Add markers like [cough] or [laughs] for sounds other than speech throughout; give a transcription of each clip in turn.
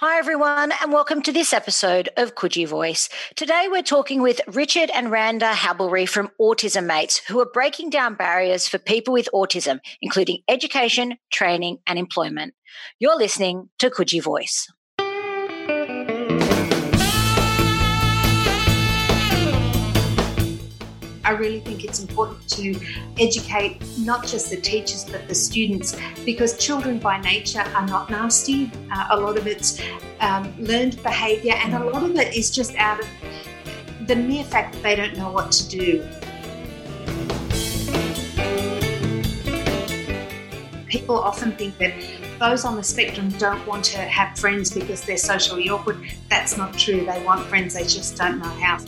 Hi, everyone, and welcome to this episode of Coogee Voice. Today, we're talking with Richard and Randa Habelrih from Autism Mates, who are breaking down barriers for people with autism, including education, training, and employment. You're listening to Coogee Voice. I really think it's important to educate not just the teachers but the students because children by nature are not nasty. Uh, a lot of it's um, learned behaviour and a lot of it is just out of the mere fact that they don't know what to do. People often think that those on the spectrum don't want to have friends because they're socially awkward. That's not true. They want friends, they just don't know how.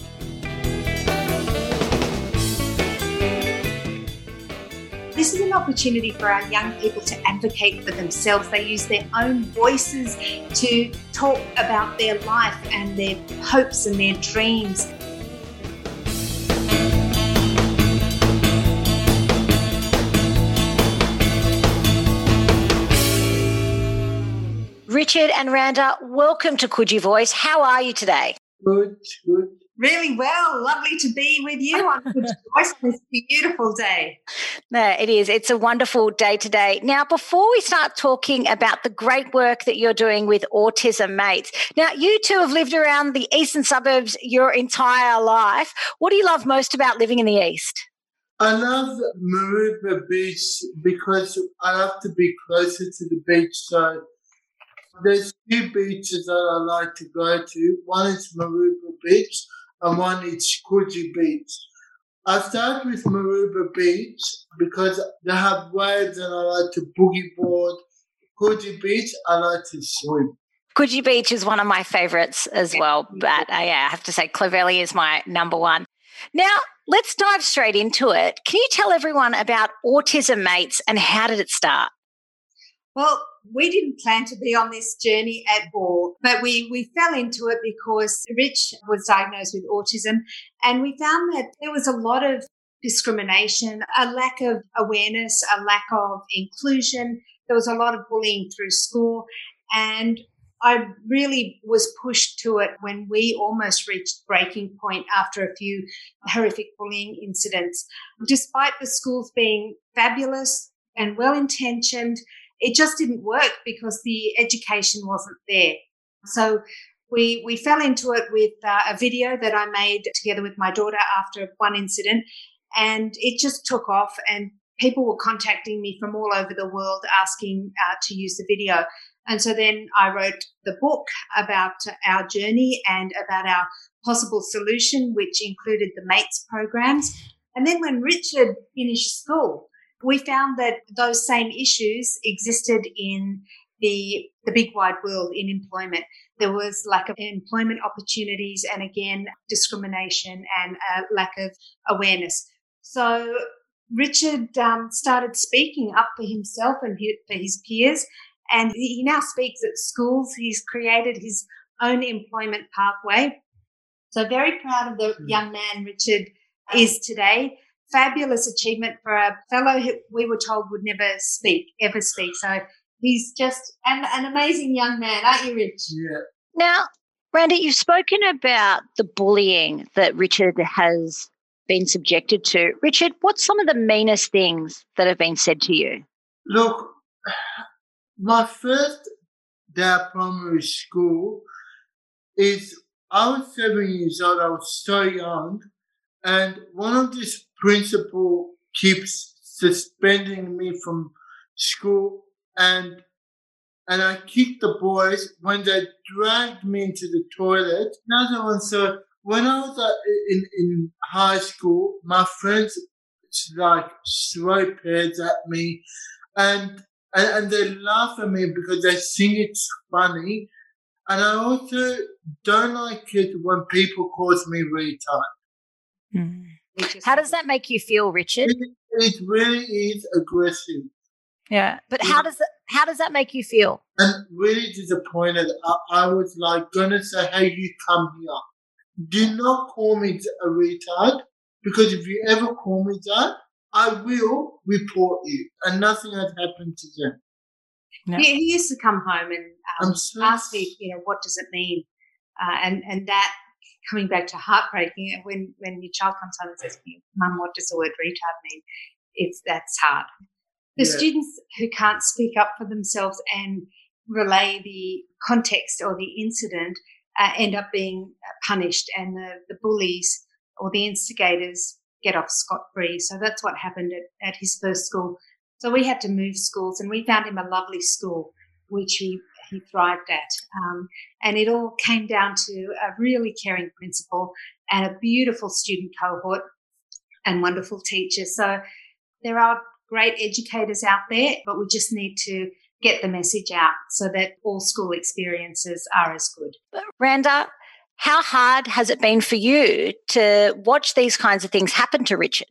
This is an opportunity for our young people to advocate for themselves. They use their own voices to talk about their life and their hopes and their dreams. Richard and Randa, welcome to Coogee Voice. How are you today? Good, good. Really well. Lovely to be with you on Coogee Voice this beautiful day. No, it is. It's a wonderful day today. Now, before we start talking about the great work that you're doing with Autism Mates, now you two have lived around the eastern suburbs your entire life. What do you love most about living in the east? I love Maroubra Beach because I love to be closer to the beach. So there's two beaches that I like to go to. One is Maroubra Beach and one is Coogee Beach. I start with Maroubra Beach because they have waves and I like to boogie board. Coogee Beach, I like to swim. Coogee Beach is one of my favourites as well, but uh, yeah, I have to say Clovelly is my number one. Now, let's dive straight into it. Can you tell everyone about Autism Mates and how did it start? Well, we didn't plan to be on this journey at all, but we, we fell into it because Rich was diagnosed with autism and we found that there was a lot of discrimination, a lack of awareness, a lack of inclusion. There was a lot of bullying through school and I really was pushed to it when we almost reached breaking point after a few horrific bullying incidents. Despite the schools being fabulous and well intentioned, it just didn't work because the education wasn't there. So we we fell into it with uh, a video that I made together with my daughter after one incident, and it just took off. And people were contacting me from all over the world asking uh, to use the video. And so then I wrote the book about our journey and about our possible solution, which included the MATES programs. And then when Richard finished school, we found that those same issues existed in the, the big wide world in employment. There was lack of employment opportunities and again, discrimination and a lack of awareness. So Richard um, started speaking up for himself and for his peers, and he now speaks at schools. He's created his own employment pathway. So very proud of the hmm. young man Richard is today fabulous achievement for a fellow who we were told would never speak, ever speak. So he's just an, an amazing young man, aren't you, Rich? Yeah. Now, Randa, you've spoken about the bullying that Richard has been subjected to. Richard, what's some of the meanest things that have been said to you? Look, my first day at primary school is I was seven years old, I was so young, and one of these principal keeps suspending me from school and and I kicked the boys when they dragged me into the toilet. Another one, so when I was uh, in, in high school, my friends like throw pads at me and, and, and they laugh at me because they think it's funny. And I also don't like it when people call me retard. Mm. How does that make you feel, Richard? It, it really is aggressive. Yeah, but yeah. how does that how does that make you feel? I'm really disappointed. I, I was like gonna say, "Hey, you come here. Do not call me a retard because if you ever call me that, I will report you." And nothing has happened to them. Yeah. He, he, used to come home and um, so ask me, you know, what does it mean? Uh, and and that coming back to heartbreaking when when your child comes home and says, "Mum, what does the word retard mean?" It's that's hard. The yeah. students who can't speak up for themselves and relay the context or the incident uh, end up being uh, punished, and the, the bullies or the instigators get off scot free. So that's what happened at, at his first school. So we had to move schools, and we found him a lovely school, which he he thrived at. Um, and it all came down to a really caring principal and a beautiful student cohort and wonderful teachers. So there are great educators out there, but we just need to get the message out so that all school experiences are as good. Randa, how hard has it been for you to watch these kinds of things happen to Richard?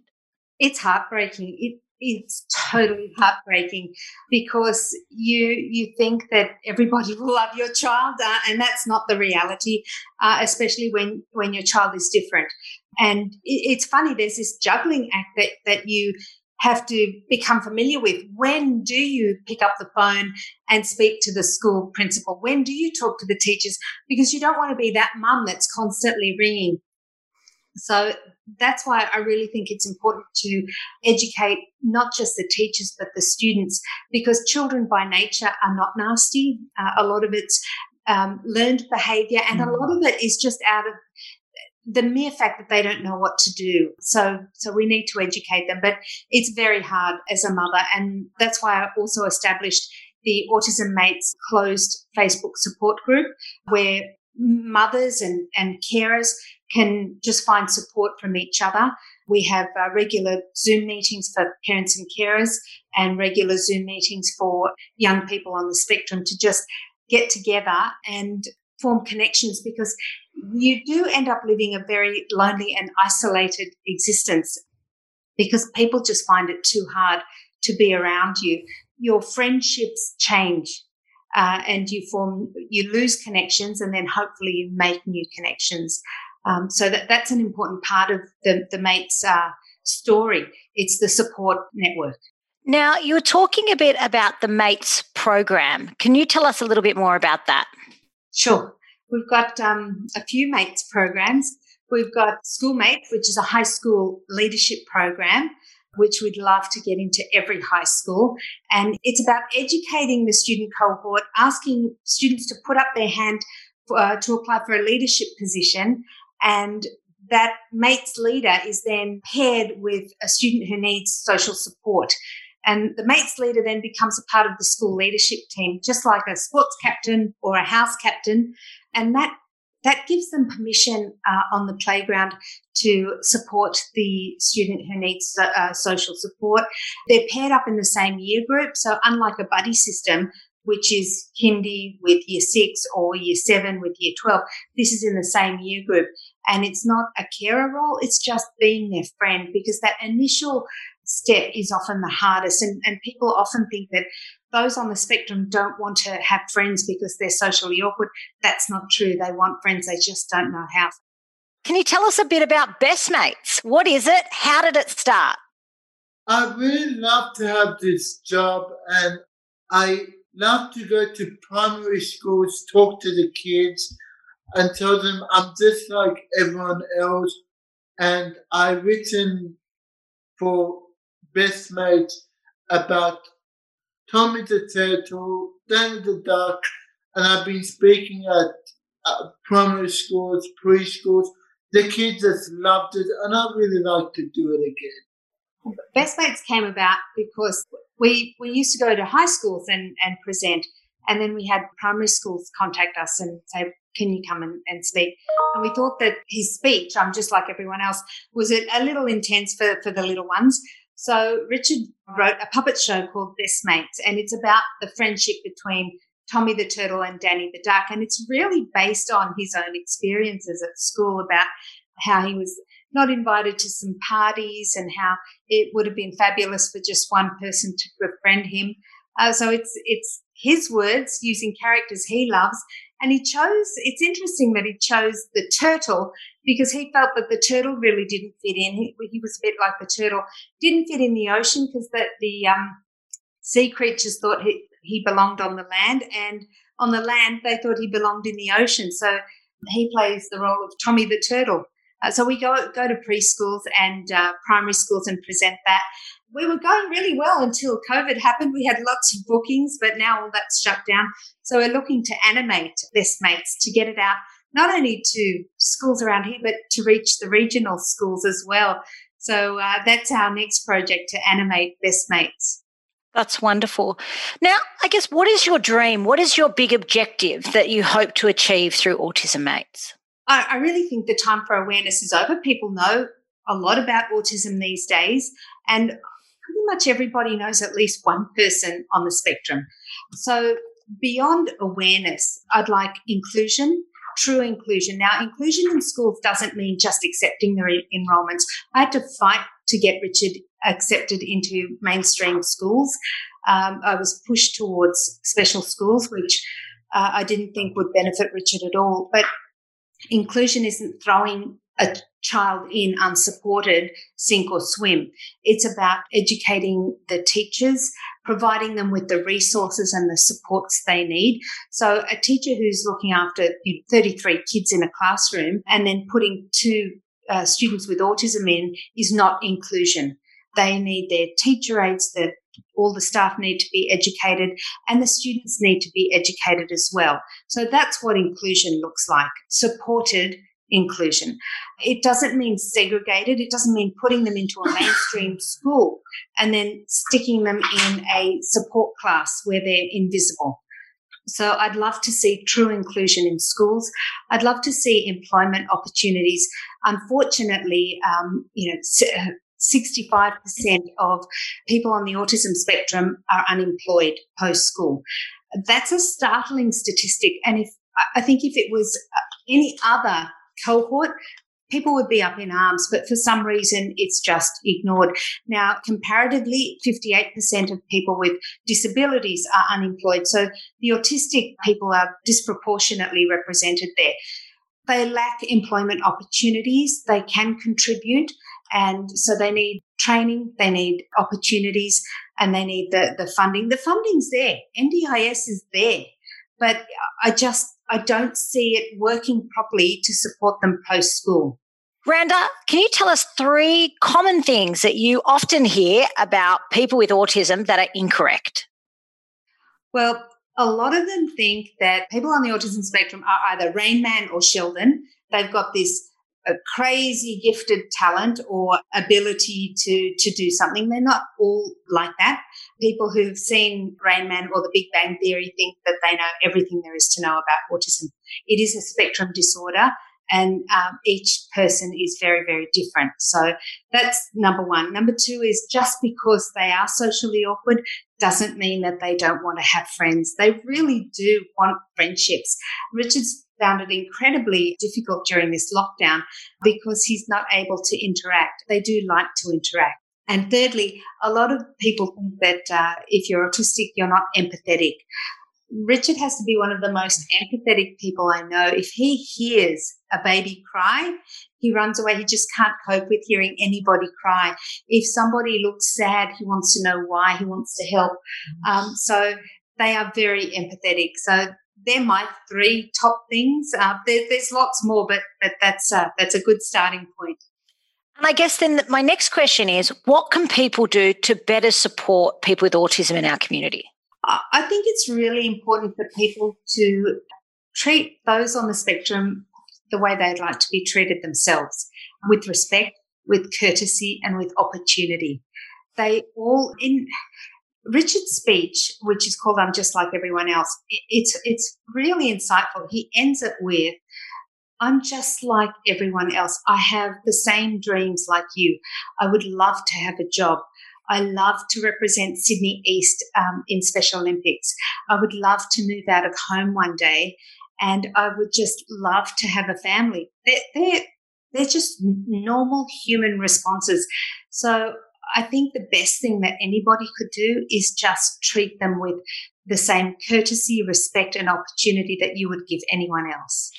It's heartbreaking. It it's totally heartbreaking because you you think that everybody [laughs] will love your child uh, and that's not the reality uh, especially when when your child is different. And it, it's funny there's this juggling act that that you have to become familiar with. When do you pick up the phone and speak to the school principal? When do you talk to the teachers? Because you don't want to be that mum that's constantly ringing. So that's why I really think it's important to educate not just the teachers, but the students, because children by nature are not nasty. Uh, a lot of it's um, learned behavior, and a mm. lot of it is just out of the mere fact that they don't know what to do. So, so we need to educate them, but it's very hard as a mother. And that's why I also established the Autism Mates closed Facebook support group where mothers and, and carers can just find support from each other. We have uh, regular Zoom meetings for parents and carers and regular Zoom meetings for young people on the spectrum to just get together and form connections because you do end up living a very lonely and isolated existence because people just find it too hard to be around you. Your friendships change. Uh, and you form, you lose connections, and then hopefully you make new connections. Um, so that, that's an important part of the, the mates uh, story. It's the support network. Now, you were talking a bit about the mates program. Can you tell us a little bit more about that? Sure. We've got um, a few mates programs. We've got Schoolmates, which is a high school leadership program, which we'd love to get into every high school. And it's about educating the student cohort, asking students to put up their hand uh, to apply for a leadership position and that mates leader is then paired with a student who needs social support. And the mates leader then becomes a part of the school leadership team, just like a sports captain or a house captain. And that that gives them permission uh, on the playground to support the student who needs uh, social support. They're paired up in the same year group. So unlike a buddy system, which is kindy with year six or year seven with year 12. This is in the same year group. And it's not a carer role, it's just being their friend because that initial step is often the hardest. And, and people often think that those on the spectrum don't want to have friends because they're socially awkward. That's not true. They want friends, they just don't know how. Can you tell us a bit about Best Mates? What is it? How did it start? I really love to have this job and I love to go to primary schools, talk to the kids, and tell them I'm just like everyone else. And I've written for Best Mates about Tommy the Turtle, Danny the Duck, and I've been speaking at uh, primary schools, preschools. The kids just loved it, and I really like to do it again. Best Mates came about because we we used to go to high schools and, and present and then we had primary schools contact us and say can you come and, and speak? And we thought that his speech i'm just like everyone else was a, little intense for, for the little ones. So richard wrote a puppet show called best mates and it's about the friendship between tommy the turtle and danny the duck and it's really based on his own experiences at school about how he was not invited to some parties and how it would have been fabulous for just one person to befriend him. Uh, so it's it's his words using characters he loves, and he chose. It's interesting that he chose the turtle because he felt that the turtle really didn't fit in. He, he was a bit like the turtle, didn't fit in the ocean because the the um, sea creatures thought he he belonged on the land, and on the land, they thought he belonged in the ocean. So he plays the role of Tommy the Turtle. Uh, so we go go to preschools and uh, primary schools and present that. We were going really well until COVID happened. We had lots of bookings, but now all that's shut down. So we're looking to animate Best Mates to get it out not only to schools around here, but to reach the regional schools as well. So uh, that's our next project to animate Best Mates. That's wonderful. Now, I guess, what is your dream? What is your big objective that you hope to achieve through Autism Mates? I, I really think the time for awareness is over. People know a lot about autism these days, and pretty much everybody knows at least one person on the spectrum. So, beyond awareness, I'd like inclusion true inclusion. Now, inclusion in schools doesn't mean just accepting the re- enrollments. I had to fight to get Richard accepted into mainstream schools. Um, I was pushed towards special schools, which uh, I didn't think would benefit Richard at all. But inclusion isn't throwing a child in unsupported, sink or swim. It's about educating the teachers, providing them with the resources and the supports they need. So a teacher who's looking after you know, 33 kids in a classroom and then putting two uh, students with autism in is not inclusion. They need their teacher aides, that all the staff need to be educated and the students need to be educated as well. So that's what inclusion looks like. Supported inclusion. It doesn't mean segregated. It doesn't mean putting them into a mainstream [laughs] school and then sticking them in a support class where they're invisible. So I'd love to see true inclusion in schools. I'd love to see employment opportunities. Unfortunately, um, you know, 65% of people on the autism spectrum are unemployed post school. That's a startling statistic. And if I think if it was uh, any other cohort, people would be up in arms, but for some reason it's just ignored. Now, comparatively, 58% of people with disabilities are unemployed. So the autistic people are disproportionately represented there. They lack employment opportunities. They can contribute. And so they need training, they need opportunities, and they need the, the funding. The funding's there. NDIS is there. But I just I don't see it working properly to support them post school. Randa, can you tell us three common things that you often hear about people with autism that are incorrect? Well, a lot of them think that people on the autism spectrum are either Rain Man or Sheldon. They've got this a crazy gifted talent or ability to to do something. They're not all like that. People who've seen Rain Man or The Big Bang Theory think that they know everything there is to know about autism. It is a spectrum disorder, and um, each person is very very different. So that's number one. Number two is just because they are socially awkward doesn't mean that they don't want to have friends. They really do want friendships. Richard's found it incredibly difficult during this lockdown because he's not able to interact. They do like to interact. And thirdly, a lot of people think that uh, if you're autistic, you're not empathetic. Richard has to be one of the most empathetic people I know. If he hears a baby cry, he runs away. He just can't cope with hearing anybody cry. If somebody looks sad, he wants to know why, he wants to help. Um, so they are very empathetic. So they're my three top things. Uh, there, there's lots more, but, but that's, uh, that's a good starting point. And I guess then my next question is what can people do to better support people with autism in our community? I think it's really important for people to treat those on the spectrum the way they'd like to be treated themselves with respect, with courtesy, and with opportunity. They all, in Richard's speech, which is called "I'm Just Like Everyone Else," it's it's really insightful. He ends it with, "I'm just like everyone else. I have the same dreams like you. I would love to have a job. I love to represent Sydney East um, in Special Olympics. I would love to move out of home one day, and I would just love to have a family. They're, they're, they're just normal human responses. So I think the best thing that anybody could do is just treat them with the same courtesy, respect, and opportunity that you would give anyone else.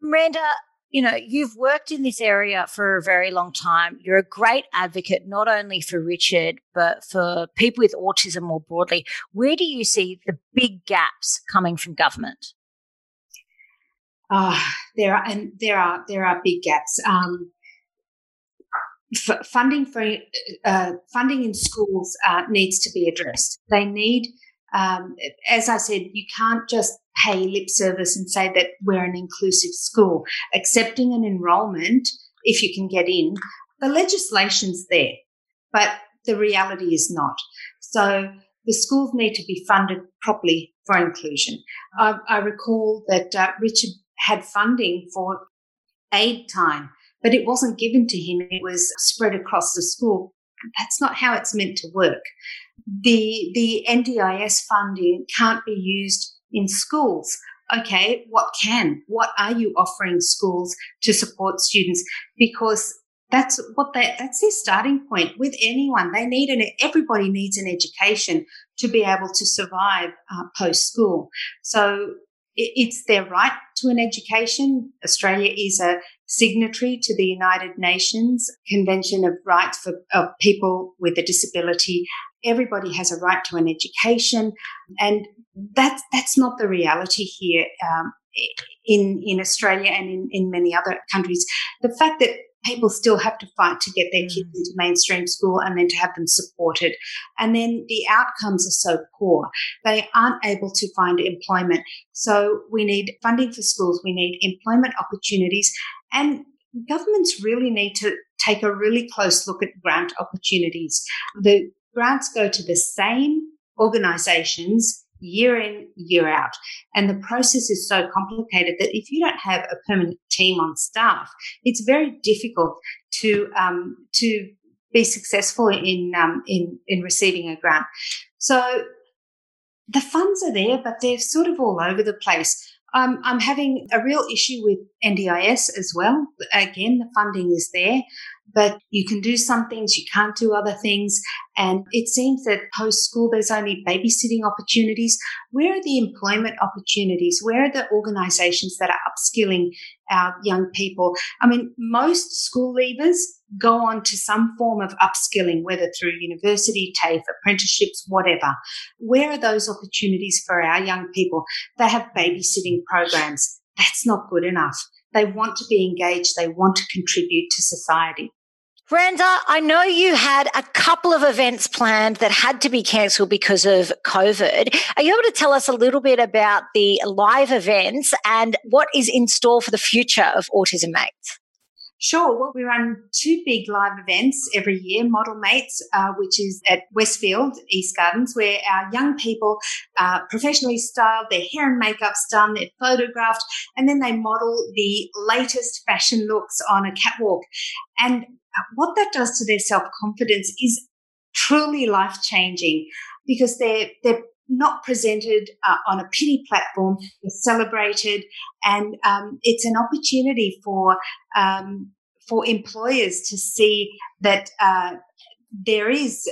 Miranda, you know, you've worked in this area for a very long time. You're a great advocate, not only for Richard, but for people with autism more broadly. Where do you see the big gaps coming from government? Uh, there are, and there are, there are big gaps. Um, f- funding for uh, funding in schools uh, needs to be addressed. They need, um, as I said, you can't just pay lip service and say that we're an inclusive school. Accepting an enrolment, if you can get in, the legislation's there, but the reality is not. So the schools need to be funded properly for inclusion. I, I recall that uh, Richard had funding for aide time, but it wasn't given to him. It was spread across the school. That's not how it's meant to work. The, the NDIS funding can't be used in schools. Okay, what can? What are you offering schools to support students? Because that's what they, that's their starting point with anyone. They need an, everybody needs an education to be able to survive uh, post school. So it's their right to an education. Australia is a signatory to the United Nations Convention of Rights for of People with a Disability. Everybody has a right to an education, and that's that's not the reality here um, in in Australia and in, in many other countries. The fact that people still have to fight to get their kids mm. into mainstream school and then to have them supported. And then the outcomes are so poor. They aren't able to find employment. So we need funding for schools. We need employment opportunities and governments really need to take a really close look at grant opportunities. The grants go to the same organizations year in, year out. And the process is so complicated that if you don't have a permanent team on staff, it's very difficult to um, to be successful in um, in in receiving a grant. So the funds are there, but they're sort of all over the place. Um, I'm having a real issue with NDIS as well. Again, the funding is there, but you can do some things, you can't do other things. And it seems that post school, there's only babysitting opportunities. Where are the employment opportunities? Where are the organizations that are upskilling our young people? I mean, most school leavers go on to some form of upskilling, whether through university, TAFE, apprenticeships, whatever. Where are those opportunities for our young people? They have babysitting programs. That's not good enough. They want to be engaged. They want to contribute to society. Randa, I know you had a couple of events planned that had to be cancelled because of COVID. Are you able to tell us a little bit about the live events and what is in store for the future of Autism Mates? Sure. Well, we run two big live events every year Model Mates, uh, which is at Westfield, East Gardens, where our young people are professionally styled, their hair and makeup's done, they're photographed, and then they model the latest fashion looks on a catwalk. And what that does to their self confidence is truly life changing because they're, they're not presented uh, on a pity platform, they're celebrated, and um, it's an opportunity for um, for employers to see that uh, there is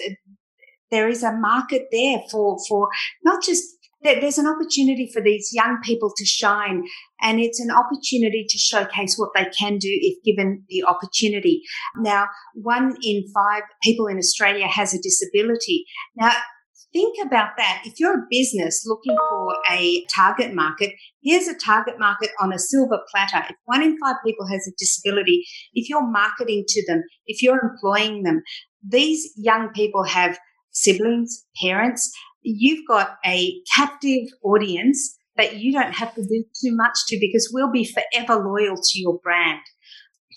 there is a market there for for not just that there's an opportunity for these young people to shine and it's an opportunity to showcase what they can do if given the opportunity. Now, one in five people in Australia has a disability. Now, think about that. If you're a business looking for a target market, here's a target market on a silver platter. If one in five people has a disability, if you're marketing to them, if you're employing them, these young people have siblings, parents, you've got a captive audience that you don't have to do too much to because we'll be forever loyal to your brand.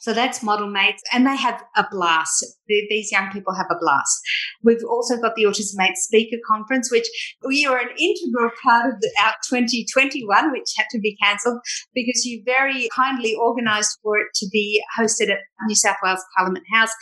So that's Model Mates, and they have a blast. These young people have a blast. We've also got the Autism Mates Speaker Conference, which we are an integral part of the Out 2021, which had to be cancelled because you very kindly organised for it to be hosted at New South Wales Parliament House.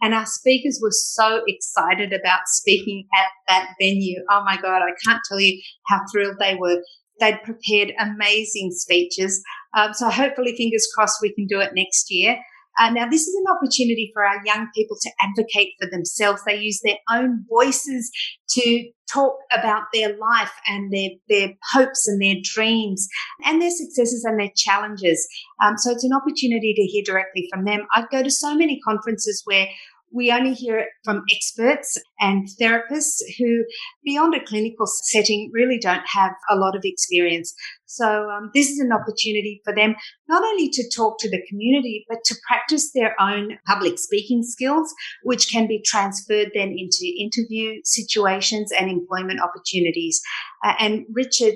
And our speakers were so excited about speaking at that venue. Oh my God, I can't tell you how thrilled they were. They'd prepared amazing speeches. Um, so hopefully, fingers crossed, we can do it next year. Uh, now, this is an opportunity for our young people to advocate for themselves. They use their own voices to talk about their life and their, their hopes and their dreams and their successes and their challenges. Um, so it's an opportunity to hear directly from them. I go to so many conferences where we only hear it from experts and therapists who, beyond a clinical setting, really don't have a lot of experience. So, um, this is an opportunity for them not only to talk to the community, but to practice their own public speaking skills, which can be transferred then into interview situations and employment opportunities. Uh, and Richard,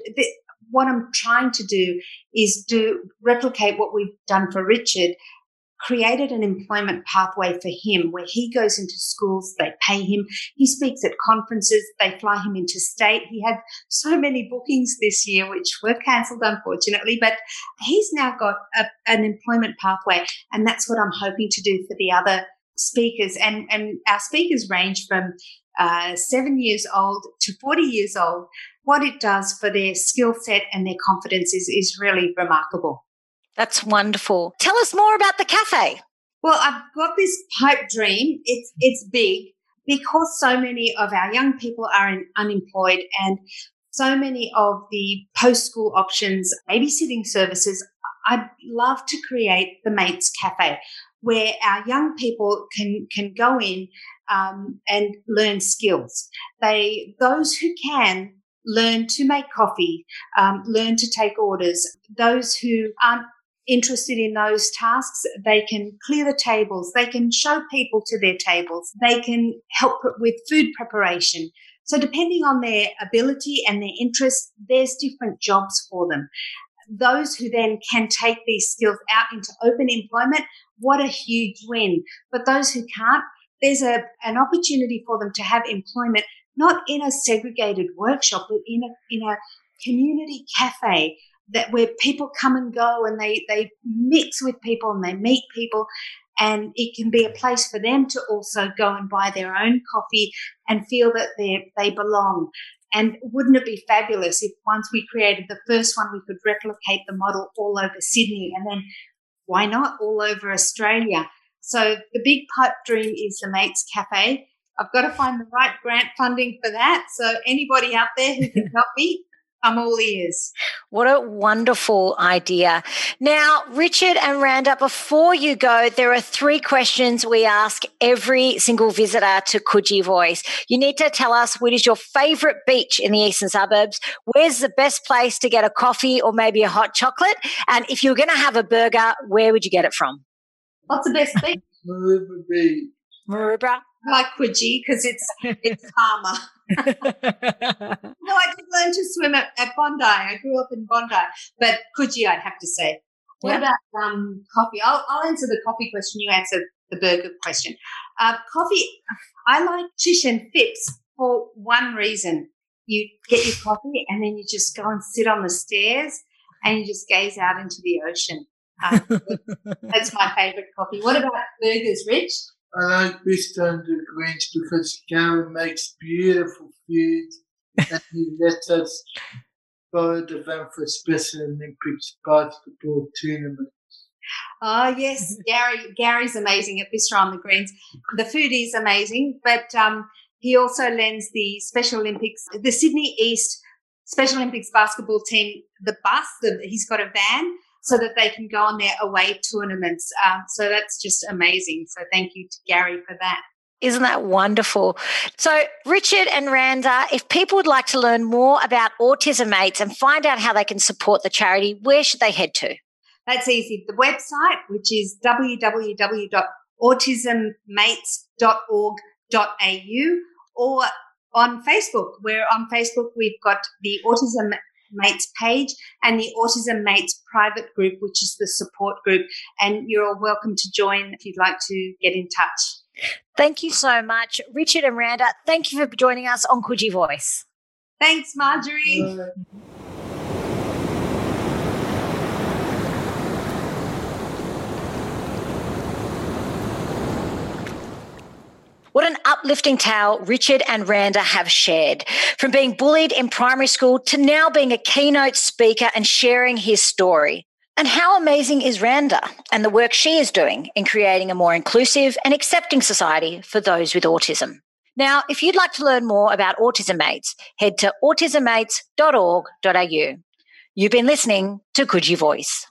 what I'm trying to do is to replicate what we've done for Richard created an employment pathway for him where he goes into schools, they pay him, he speaks at conferences, they fly him into state. He had so many bookings this year, which were cancelled, unfortunately, but he's now got a, an employment pathway. And that's what I'm hoping to do for the other speakers. And, and our speakers range from uh, seven years old to 40 years old. What it does for their skill set and their confidence is, is really remarkable. That's wonderful. Tell us more about the cafe. Well, I've got this pipe dream. It's it's big because so many of our young people are in, unemployed and so many of the post school options, babysitting services. I'd love to create the Mates Cafe where our young people can can go in um, and learn skills. They those who can learn to make coffee, um, learn to take orders. Those who aren't interested in those tasks, they can clear the tables, they can show people to their tables, they can help with food preparation. So, depending on their ability and their interest, there's different jobs for them. Those who then can take these skills out into open employment, what a huge win. But those who can't, there's a, an opportunity for them to have employment, not in a segregated workshop, but in a, in a community cafe that where people come and go and they they mix with people and they meet people and it can be a place for them to also go and buy their own coffee and feel that they they belong. And wouldn't it be fabulous if once we created the first one we could replicate the model all over sydney and then why not all over australia? So the big pipe dream is the mates cafe. I've got to find the right grant funding for that. So anybody out there who can [laughs] help me, I'm all ears. What a wonderful idea. Now, Richard and Randa, before you go, there are three questions we ask every single visitor to Coogee Voice. You need to tell us what is your favourite beach in the eastern suburbs, where's the best place to get a coffee or maybe a hot chocolate, and if you're going to have a burger, where would you get it from? What's the best beach? Maroubra Beach. Maroubra? Like Coogee because it's it's [laughs] calmer. [laughs] no, I did learn to swim at, at, Bondi. I grew up in Bondi, but Coogee, I'd have to say. What yeah. about um, coffee? I'll, I'll answer the coffee question. You answer the burger question. Uh, coffee, I like Tish and Phipps for one reason. You get your coffee and then you just go and sit on the stairs and you just gaze out into the ocean. Uh, [laughs] that's my favorite coffee. What about burgers, Rich? I like Bistro under Greens because Gary makes beautiful food and he [laughs] lets us follow the van for Special Olympics basketball tournament. Oh yes, Gary. Gary's amazing at Bistro on the Greens. The food is amazing, but um, he also lends the Special Olympics, the Sydney East Special Olympics basketball team, the bus. The, he's got a van so that they can go on their away tournaments. Um, so that's just amazing. So thank you to Gary for that. Isn't that wonderful? So, Richard and Randa, if people would like to learn more about Autism Mates and find out how they can support the charity, where should they head to? That's easy. The website, which is www.autismmates.org.au, or on Facebook. Where on Facebook, we've got the Autism Mates page and the Autism Mates private group, which is the support group. And you're all welcome to join if you'd like to get in touch. Thank you so much, Richard and Randa. Thank you for joining us on Coogee Voice. Thanks, Marjorie. What an uplifting tale Richard and Randa have shared. From being bullied in primary school to now being a keynote speaker and sharing his story. And how amazing is Randa and the work she is doing in creating a more inclusive and accepting society for those with autism? Now, if you'd like to learn more about Autism Mates, head to autismmates.org.au. You've been listening to Coogee Voice.